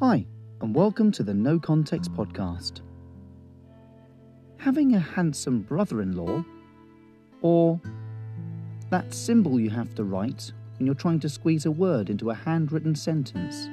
Hi, and welcome to the No Context Podcast. Having a handsome brother in law, or that symbol you have to write when you're trying to squeeze a word into a handwritten sentence.